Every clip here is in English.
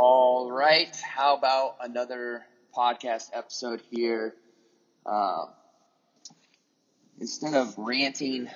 All right. How about another podcast episode here? Uh, instead of ranting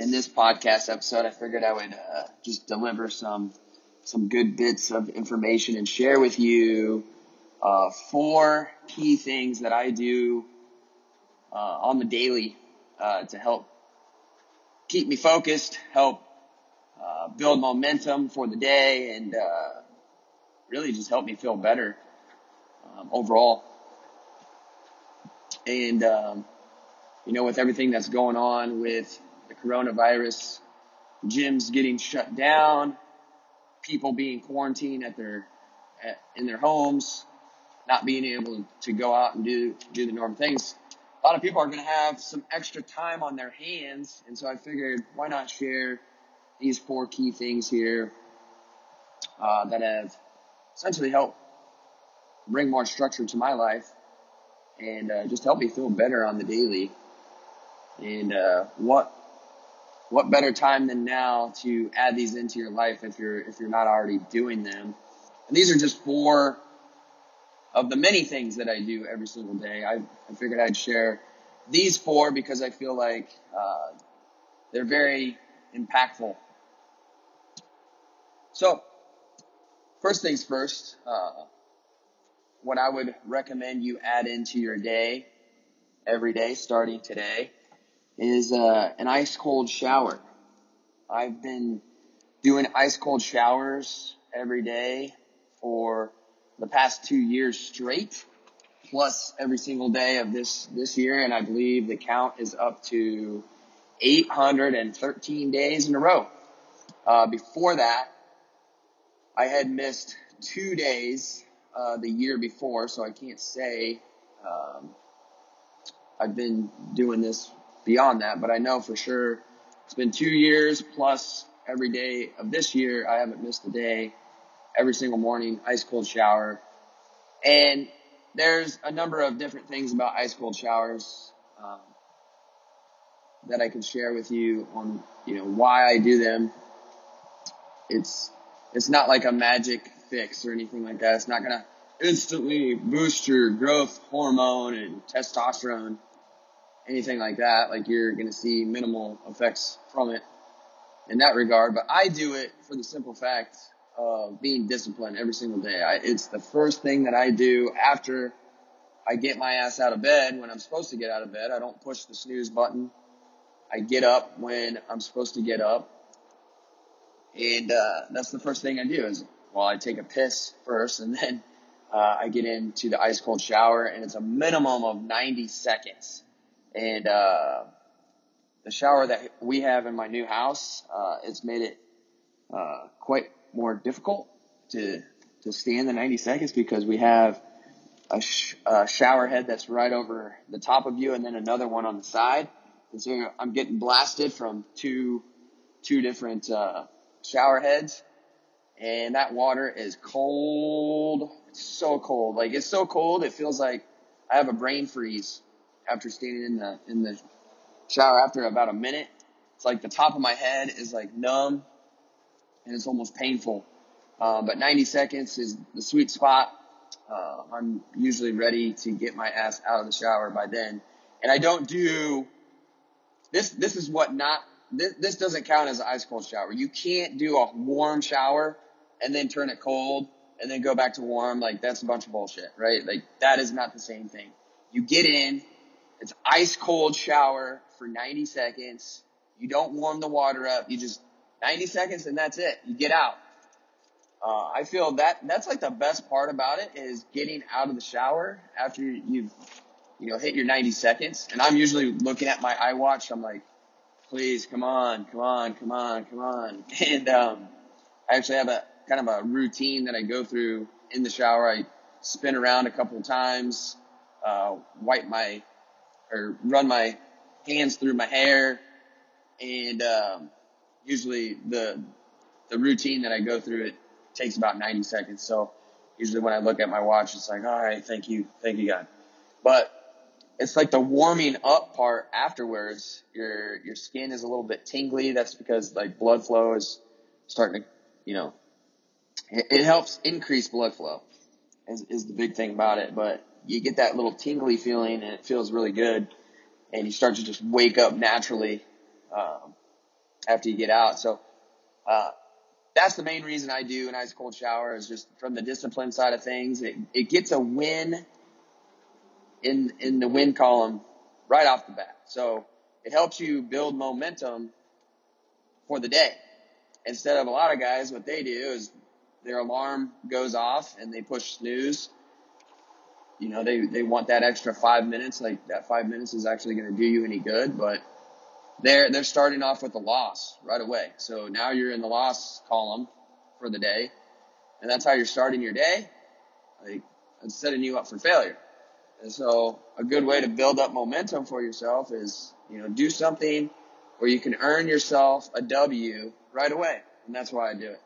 in this podcast episode, I figured I would uh, just deliver some some good bits of information and share with you uh, four key things that I do uh, on the daily uh, to help keep me focused, help uh, build momentum for the day, and really just helped me feel better um, overall. And um, you know, with everything that's going on with the coronavirus, gyms getting shut down, people being quarantined at their at, in their homes, not being able to go out and do do the normal things. A lot of people are going to have some extra time on their hands, and so I figured why not share these four key things here uh, that have essentially help bring more structure to my life and uh, just help me feel better on the daily. And uh, what what better time than now to add these into your life if you're if you're not already doing them? And these are just four of the many things that I do every single day. I, I figured I'd share these four because I feel like uh, they're very impactful. So, first things first, uh, what I would recommend you add into your day every day starting today is uh, an ice cold shower. I've been doing ice cold showers every day for the past two years straight, plus every single day of this this year, and I believe the count is up to 813 days in a row. Uh, before that, I had missed two days uh, the year before, so I can't say um, I've been doing this beyond that, but I know for sure it's been two years plus every day of this year. I haven't missed a day. Every single morning, ice cold shower. And there's a number of different things about ice cold showers um, that I can share with you on, you know, why I do them. It's it's not like a magic fix or anything like that. It's not gonna instantly boost your growth hormone and testosterone, anything like that. Like you're gonna see minimal effects from it in that regard. But I do it for the simple fact of being disciplined every single day. I, it's the first thing that I do after I get my ass out of bed when I'm supposed to get out of bed. I don't push the snooze button. I get up when I'm supposed to get up. And uh, that's the first thing I do is, well, I take a piss first and then uh, I get into the ice cold shower and it's a minimum of 90 seconds. And uh, the shower that we have in my new house, uh, it's made it uh, quite more difficult to to stand the 90 seconds because we have a, sh- a shower head that's right over the top of you and then another one on the side. And so I'm getting blasted from two two different uh, shower heads, and that water is cold. It's so cold. Like it's so cold, it feels like I have a brain freeze after standing in the in the shower after about a minute. It's like the top of my head is like numb, and it's almost painful. Uh, but 90 seconds is the sweet spot. Uh, I'm usually ready to get my ass out of the shower by then. And I don't do this. This is what not this, this doesn't count as an ice cold shower. You can't do a warm shower and then turn it cold and then go back to warm. Like that's a bunch of bullshit, right? Like that is not the same thing. You get in, it's ice cold shower for 90 seconds. You don't warm the water up. You just 90 seconds and that's it. You get out. Uh, I feel that that's like the best part about it is getting out of the shower after you've, you know, hit your 90 seconds. And I'm usually looking at my iWatch. I'm like, please, come on, come on, come on, come on. And, um, I actually have a kind of a routine that I go through in the shower. I spin around a couple of times, uh, wipe my, or run my hands through my hair. And, um, usually the, the routine that I go through, it takes about 90 seconds. So usually when I look at my watch, it's like, all right, thank you. Thank you, God. But it's like the warming up part afterwards. Your, your skin is a little bit tingly. That's because like blood flow is starting to, you know, it, it helps increase blood flow is, is the big thing about it. But you get that little tingly feeling and it feels really good. And you start to just wake up naturally um, after you get out. So uh, that's the main reason I do an ice cold shower is just from the discipline side of things. It, it gets a win in in the win column right off the bat. So it helps you build momentum for the day. Instead of a lot of guys, what they do is their alarm goes off and they push snooze. You know, they, they want that extra five minutes. Like that five minutes is actually going to do you any good, but they're, they're starting off with a loss right away. So now you're in the loss column for the day. And that's how you're starting your day. Like, setting you up for failure. And so a good way to build up momentum for yourself is, you know, do something where you can earn yourself a W right away. And that's why I do it.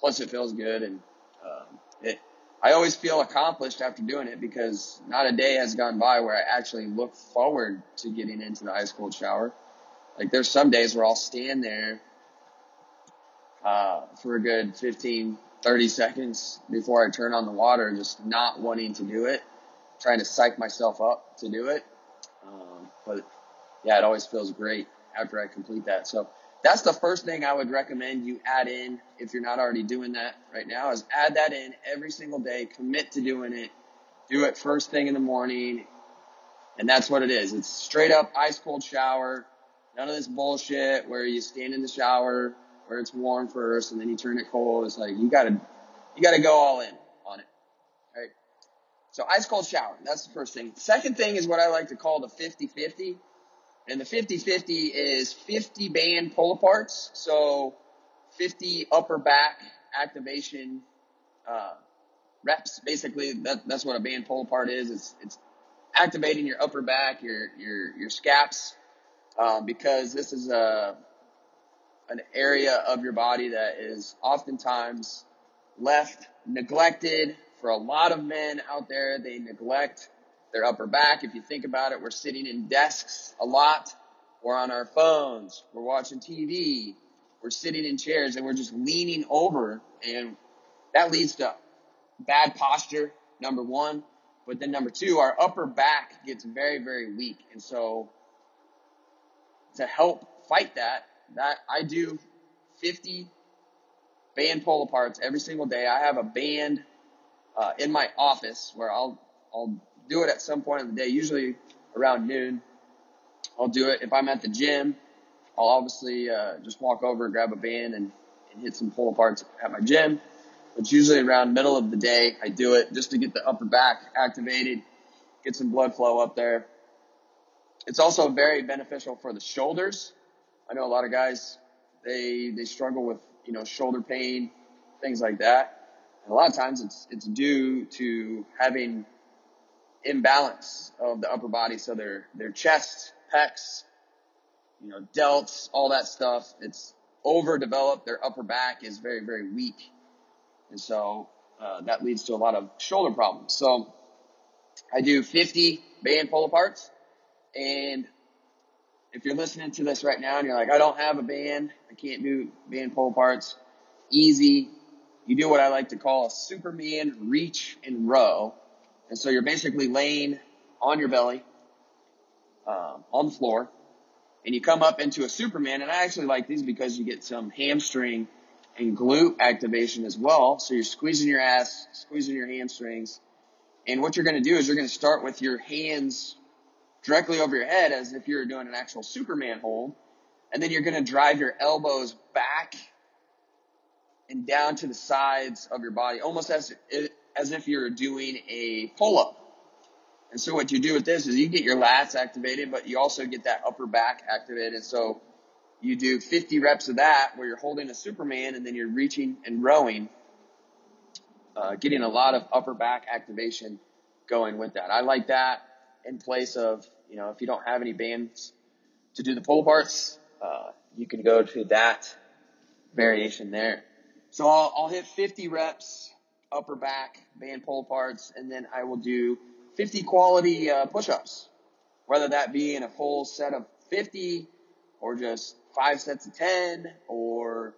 Plus it feels good and, um, it, I always feel accomplished after doing it because not a day has gone by where I actually look forward to getting into the ice cold shower. Like there's some days where I'll stand there, uh, for a good 15, 30 seconds before I turn on the water, just not wanting to do it trying to psych myself up to do it. Um, but yeah, it always feels great after I complete that. So that's the first thing I would recommend you add in if you're not already doing that right now is add that in every single day, commit to doing it, do it first thing in the morning. And that's what it is. It's straight up ice cold shower. None of this bullshit where you stand in the shower where it's warm first and then you turn it cold. It's like you gotta, you gotta go all in. So ice cold shower. That's the first thing. Second thing is what I like to call the 50-50. And the 50-50 is 50 band pull aparts. So 50 upper back activation, uh, reps. Basically, that, that's what a band pull apart is. It's, it's activating your upper back, your, your, your scaps, um, because this is a, an area of your body that is oftentimes left neglected, for a lot of men out there, they neglect their upper back. If you think about it, we're sitting in desks a lot. We're on our phones. We're watching TV. We're sitting in chairs and we're just leaning over and that leads to bad posture, number one. But then number two, our upper back gets very, very weak. And so to help fight that, that I do 50 band pull aparts every single day. I have a band uh, in my office where I'll I'll do it at some point in the day, usually around noon. I'll do it if I'm at the gym. I'll obviously uh, just walk over, grab a band, and, and hit some pull aparts at my gym. It's usually around middle of the day. I do it just to get the upper back activated, get some blood flow up there. It's also very beneficial for the shoulders. I know a lot of guys they they struggle with you know shoulder pain, things like that. And a lot of times it's, it's due to having imbalance of the upper body. So their, their chest, pecs, you know, delts, all that stuff. It's overdeveloped. Their upper back is very, very weak. And so, uh, that leads to a lot of shoulder problems. So I do 50 band pull aparts. And if you're listening to this right now and you're like, I don't have a band, I can't do band pull aparts, easy, you do what I like to call a Superman reach and row. And so you're basically laying on your belly, um, on the floor, and you come up into a Superman. And I actually like these because you get some hamstring and glute activation as well. So you're squeezing your ass, squeezing your hamstrings. And what you're going to do is you're going to start with your hands directly over your head as if you're doing an actual Superman hold. And then you're going to drive your elbows back and down to the sides of your body, almost as, as if you're doing a pull up. And so what you do with this is you get your lats activated, but you also get that upper back activated. So you do 50 reps of that where you're holding a Superman and then you're reaching and rowing, uh, getting a lot of upper back activation going with that. I like that in place of, you know, if you don't have any bands to do the pull aparts, uh, you can go to that variation there. So I'll, I'll hit 50 reps, upper back, band pull parts, and then I will do 50 quality uh, push-ups, whether that be in a full set of 50 or just five sets of 10 or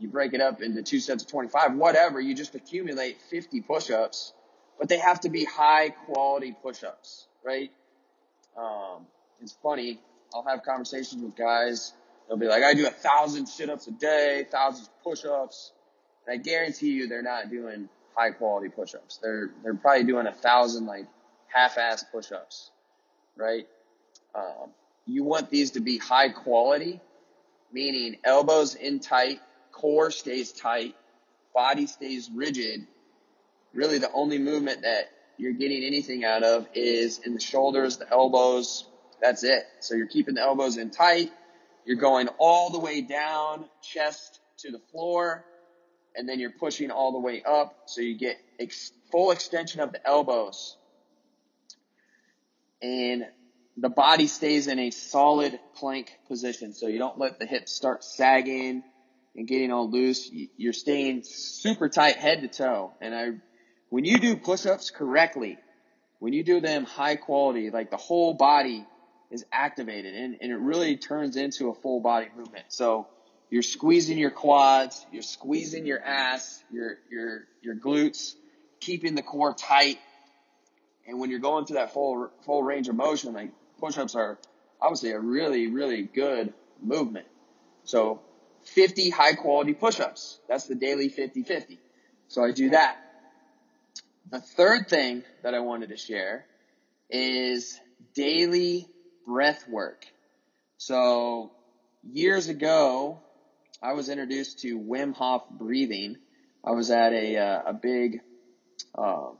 you break it up into two sets of 25, whatever, you just accumulate 50 push-ups, but they have to be high quality push-ups, right? Um, it's funny. I'll have conversations with guys. They'll be like, I do a thousand sit-ups a day, thousands push-ups. And I guarantee you they're not doing high quality push-ups. They're, they're probably doing a thousand like half-ass push-ups, right? Um, you want these to be high quality, meaning elbows in tight, core stays tight, body stays rigid. Really the only movement that you're getting anything out of is in the shoulders, the elbows. That's it. So you're keeping the elbows in tight. You're going all the way down, chest to the floor, and then you're pushing all the way up. So you get ex- full extension of the elbows. And the body stays in a solid plank position. So you don't let the hips start sagging and getting all loose. You're staying super tight head to toe. And I, when you do push-ups correctly, when you do them high quality, like the whole body is activated and, and it really turns into a full body movement. So you're squeezing your quads, you're squeezing your ass, your, your, your glutes, keeping the core tight. And when you're going through that full, full range of motion, like push-ups are obviously a really, really good movement. So 50 high quality push-ups. That's the daily 50-50. So I do that. The third thing that I wanted to share is daily breath work. So years ago, I was introduced to Wim Hof breathing. I was at a, uh, a big, uh,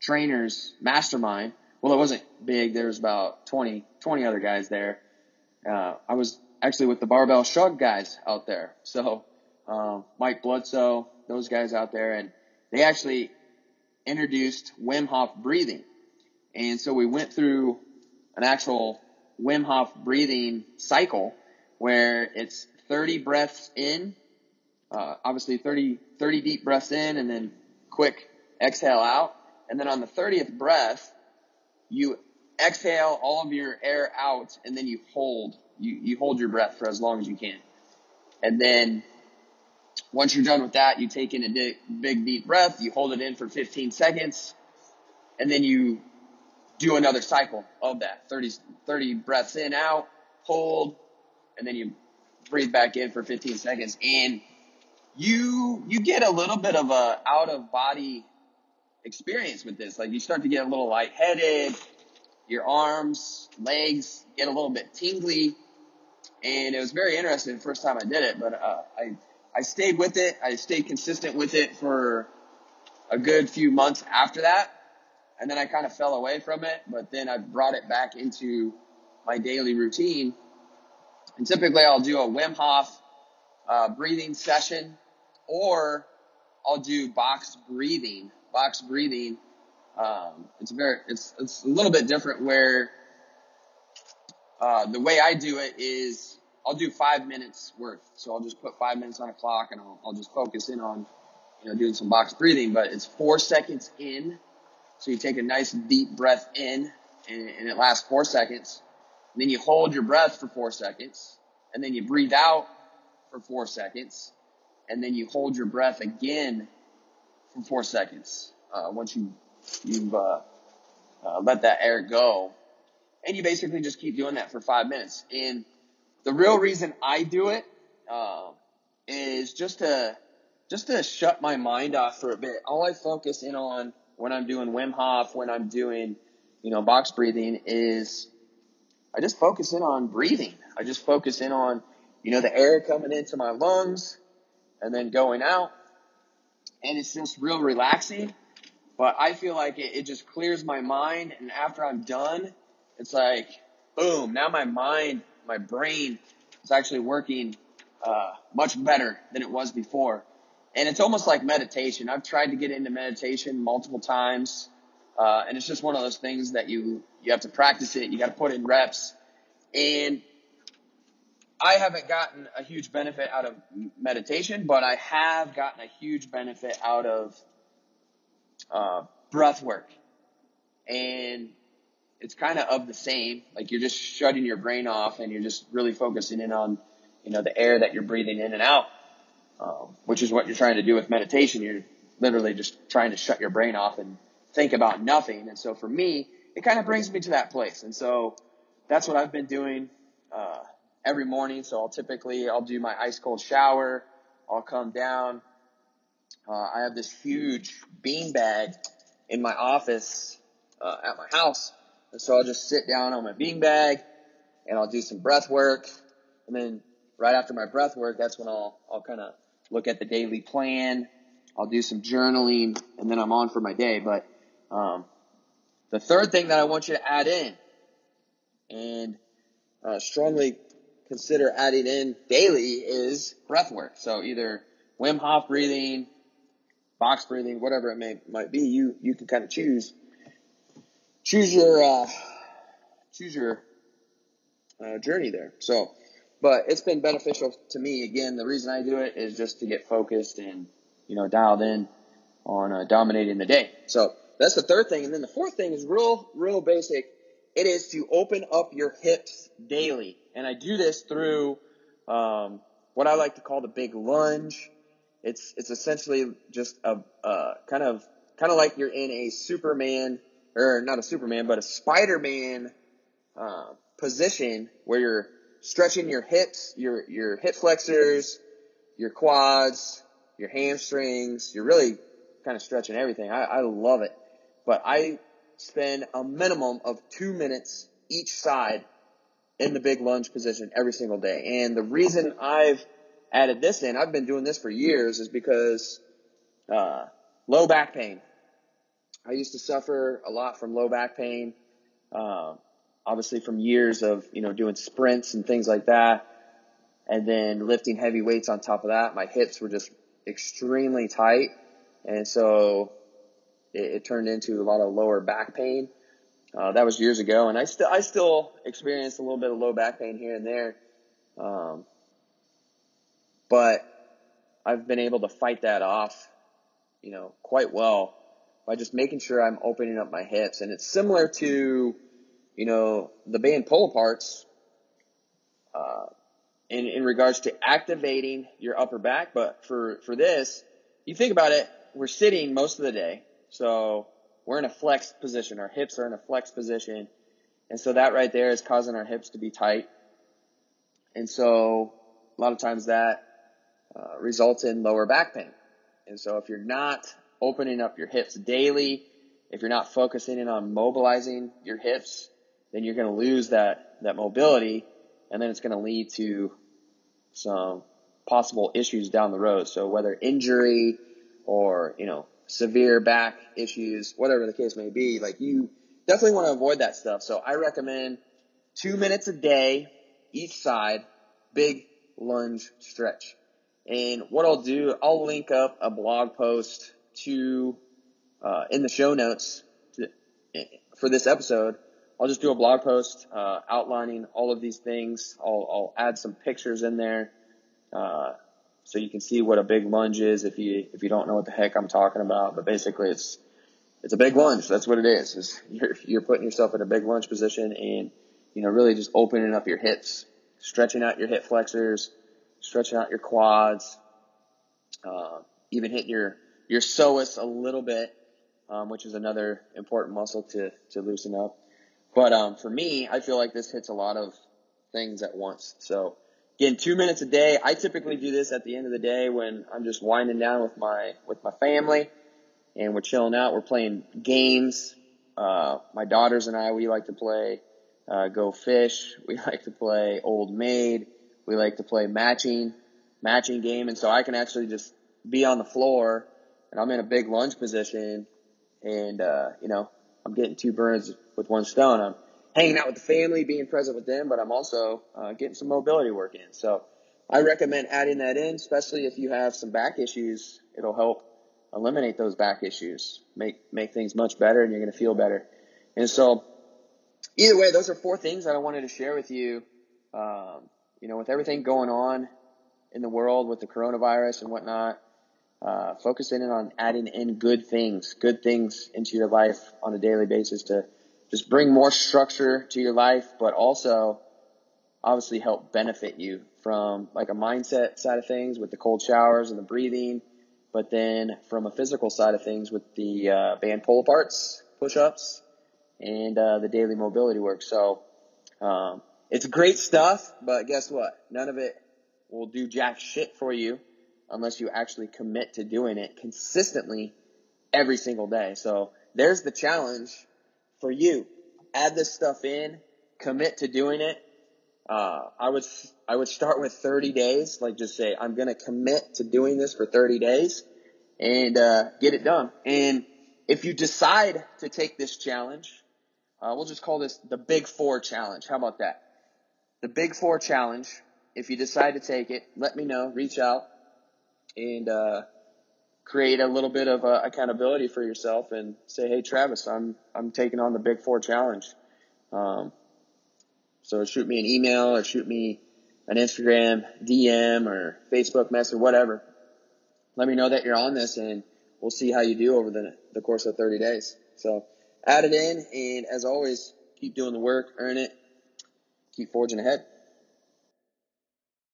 trainer's mastermind. Well, it wasn't big. There was about 20, 20 other guys there. Uh, I was actually with the barbell shrug guys out there. So, um, Mike Bledsoe, those guys out there, and they actually introduced Wim Hof breathing. And so we went through an actual Wim Hof breathing cycle where it's 30 breaths in, uh, obviously 30, 30 deep breaths in and then quick exhale out. And then on the 30th breath, you exhale all of your air out and then you hold you, you hold your breath for as long as you can. And then once you're done with that, you take in a di- big deep breath, you hold it in for 15 seconds, and then you do another cycle of that 30, 30 breaths in, out, hold, and then you breathe back in for 15 seconds. And you, you get a little bit of a out of body experience with this. Like you start to get a little lightheaded, your arms, legs get a little bit tingly and it was very interesting the first time I did it. But uh, I I stayed with it. I stayed consistent with it for a good few months after that, and then I kind of fell away from it. But then I brought it back into my daily routine. And typically, I'll do a Wim Hof uh, breathing session, or I'll do box breathing. Box breathing. Um, it's very it's it's a little bit different where uh, the way I do it is I'll do five minutes worth. So I'll just put five minutes on a clock and I'll, I'll just focus in on, you know, doing some box breathing, but it's four seconds in. So you take a nice deep breath in and, and it lasts four seconds. And then you hold your breath for four seconds and then you breathe out for four seconds and then you hold your breath again for four seconds. Uh, once you, you've, uh, uh, let that air go and you basically just keep doing that for five minutes. And the real reason I do it uh, is just to just to shut my mind off for a bit. All I focus in on when I'm doing Wim Hof, when I'm doing you know box breathing, is I just focus in on breathing. I just focus in on you know the air coming into my lungs and then going out, and it's just real relaxing. But I feel like it, it just clears my mind, and after I'm done, it's like, boom, now my mind, my brain is actually working uh, much better than it was before. And it's almost like meditation. I've tried to get into meditation multiple times. Uh, and it's just one of those things that you, you have to practice it. You got to put in reps. And I haven't gotten a huge benefit out of meditation, but I have gotten a huge benefit out of uh, breath work. And it's kind of of the same. Like you're just shutting your brain off and you're just really focusing in on, you know, the air that you're breathing in and out. um, which is what you're trying to do with meditation. You're literally just trying to shut your brain off and think about nothing. And so for me, it kind of brings me to that place. And so that's what I've been doing uh, every morning. So I'll typically I'll do my ice cold shower. I'll come down. Uh, I have this huge bean bag in my office uh, at my house, and so I'll just sit down on my bean bag and I'll do some breath work, and then right after my breath work, that's when I'll I'll kind of look at the daily plan. I'll do some journaling, and then I'm on for my day. But um, the third thing that I want you to add in, and uh, strongly consider adding in daily, is breath work. So either Wim Hof breathing, box breathing, whatever it may might be. You you can kind of choose choose your uh, choose your uh, journey there. So but it's been beneficial to me. Again, the reason I do it is just to get focused and, you know, dialed in on uh, dominating the day. So that's the third thing. And then the fourth thing is real, real basic. It is to open up your hips daily. And I do this through, um, what I like to call the big lunge. It's, it's essentially just a, uh, kind of, kind of like you're in a Superman, or not a Superman, but a Spider-Man, uh, position where you're stretching your hips, your, your hip flexors, your quads, your hamstrings. You're really kind of stretching everything. I, I love it. But I spend a minimum of two minutes each side in the big lunge position every single day. And the reason I've added this in, I've been doing this for years, is because uh, low back pain. I used to suffer a lot from low back pain. Uh, obviously from years of, you know, doing sprints and things like that. And then lifting heavy weights on top of that. My hips were just extremely tight. And so it, it turned into a lot of lower back pain. Uh, that was years ago, and I still I still experienced a little bit of low back pain here and there, um, but I've been able to fight that off, you know, quite well by just making sure I'm opening up my hips, and it's similar to you know, the band Pull Aparts, uh, in, in regards to activating your upper back. But for, for this, you think about it, we're sitting most of the day. So we're in a flex position. Our hips are in a flex position. And so that right there is causing our hips to be tight. And so a lot of times that uh, results in lower back pain. And so if you're not opening up your hips daily, if you're not focusing in on mobilizing your hips, then you're going to lose that, that mobility and then it's going to lead to some possible issues down the road. So whether injury or, you know, severe back issues, whatever the case may be, like you definitely want to avoid that stuff. So I recommend two minutes a day, each side, big lunge stretch. And what I'll do, I'll link up a blog post to, uh, in the show notes to, for this episode I'll just do a blog post uh, outlining all of these things. I'll, I'll add some pictures in there uh, so you can see what a big lunge is if you if you don't know what the heck I'm talking about. But basically, it's it's a big lunge. That's what it is. Is you're you're putting yourself in a big lunge position and you know really just opening up your hips, stretching out your hip flexors, stretching out your quads, uh, even hitting your your psoas a little bit, um, which is another important muscle to to loosen up. But um, for me, I feel like this hits a lot of things at once. So again, two minutes a day. I typically do this at the end of the day when I'm just winding down with my with my family and we're chilling out. We're playing games. Uh, my daughters and I, we like to play uh, Go Fish. We like to play Old Maid. We like to play matching matching game, and so I can actually just be on the floor and I'm in a big lunge position, and uh, you know I'm getting two birds with one stone. I'm hanging out with the family, being present with them, but I'm also uh, getting some mobility work in. So I recommend adding that in, especially if you have some back issues. It'll help eliminate those back issues, make make things much better, and you're going to feel better. And so, either way, those are four things that I wanted to share with you. Um, you know, with everything going on in the world with the coronavirus and whatnot, uh, focusing in on adding in good things, good things into your life on a daily basis to just bring more structure to your life, but also obviously help benefit you from like a mindset side of things with the cold showers and the breathing, but then from a physical side of things with the uh, band pull aparts, push ups, and uh, the daily mobility work. So um, it's great stuff, but guess what? None of it will do jack shit for you unless you actually commit to doing it consistently every single day. So there's the challenge for you. Add this stuff in, commit to doing it. Uh, I would I would start with 30 days, like just say I'm gonna commit to doing this for 30 days, and uh, get it done. And if you decide to take this challenge, uh, we'll just call this the Big Four Challenge. How about that? The Big Four Challenge. If you decide to take it, let me know. Reach out and uh, create a little bit of uh, accountability for yourself and say, "Hey, Travis, I'm I'm taking on the Big Four Challenge." Um, so shoot me an email or shoot me an Instagram DM or Facebook message, whatever. Let me know that you're on this, and we'll see how you do over the the course of 30 days. So add it in, and as always, keep doing the work, earn it, keep forging ahead.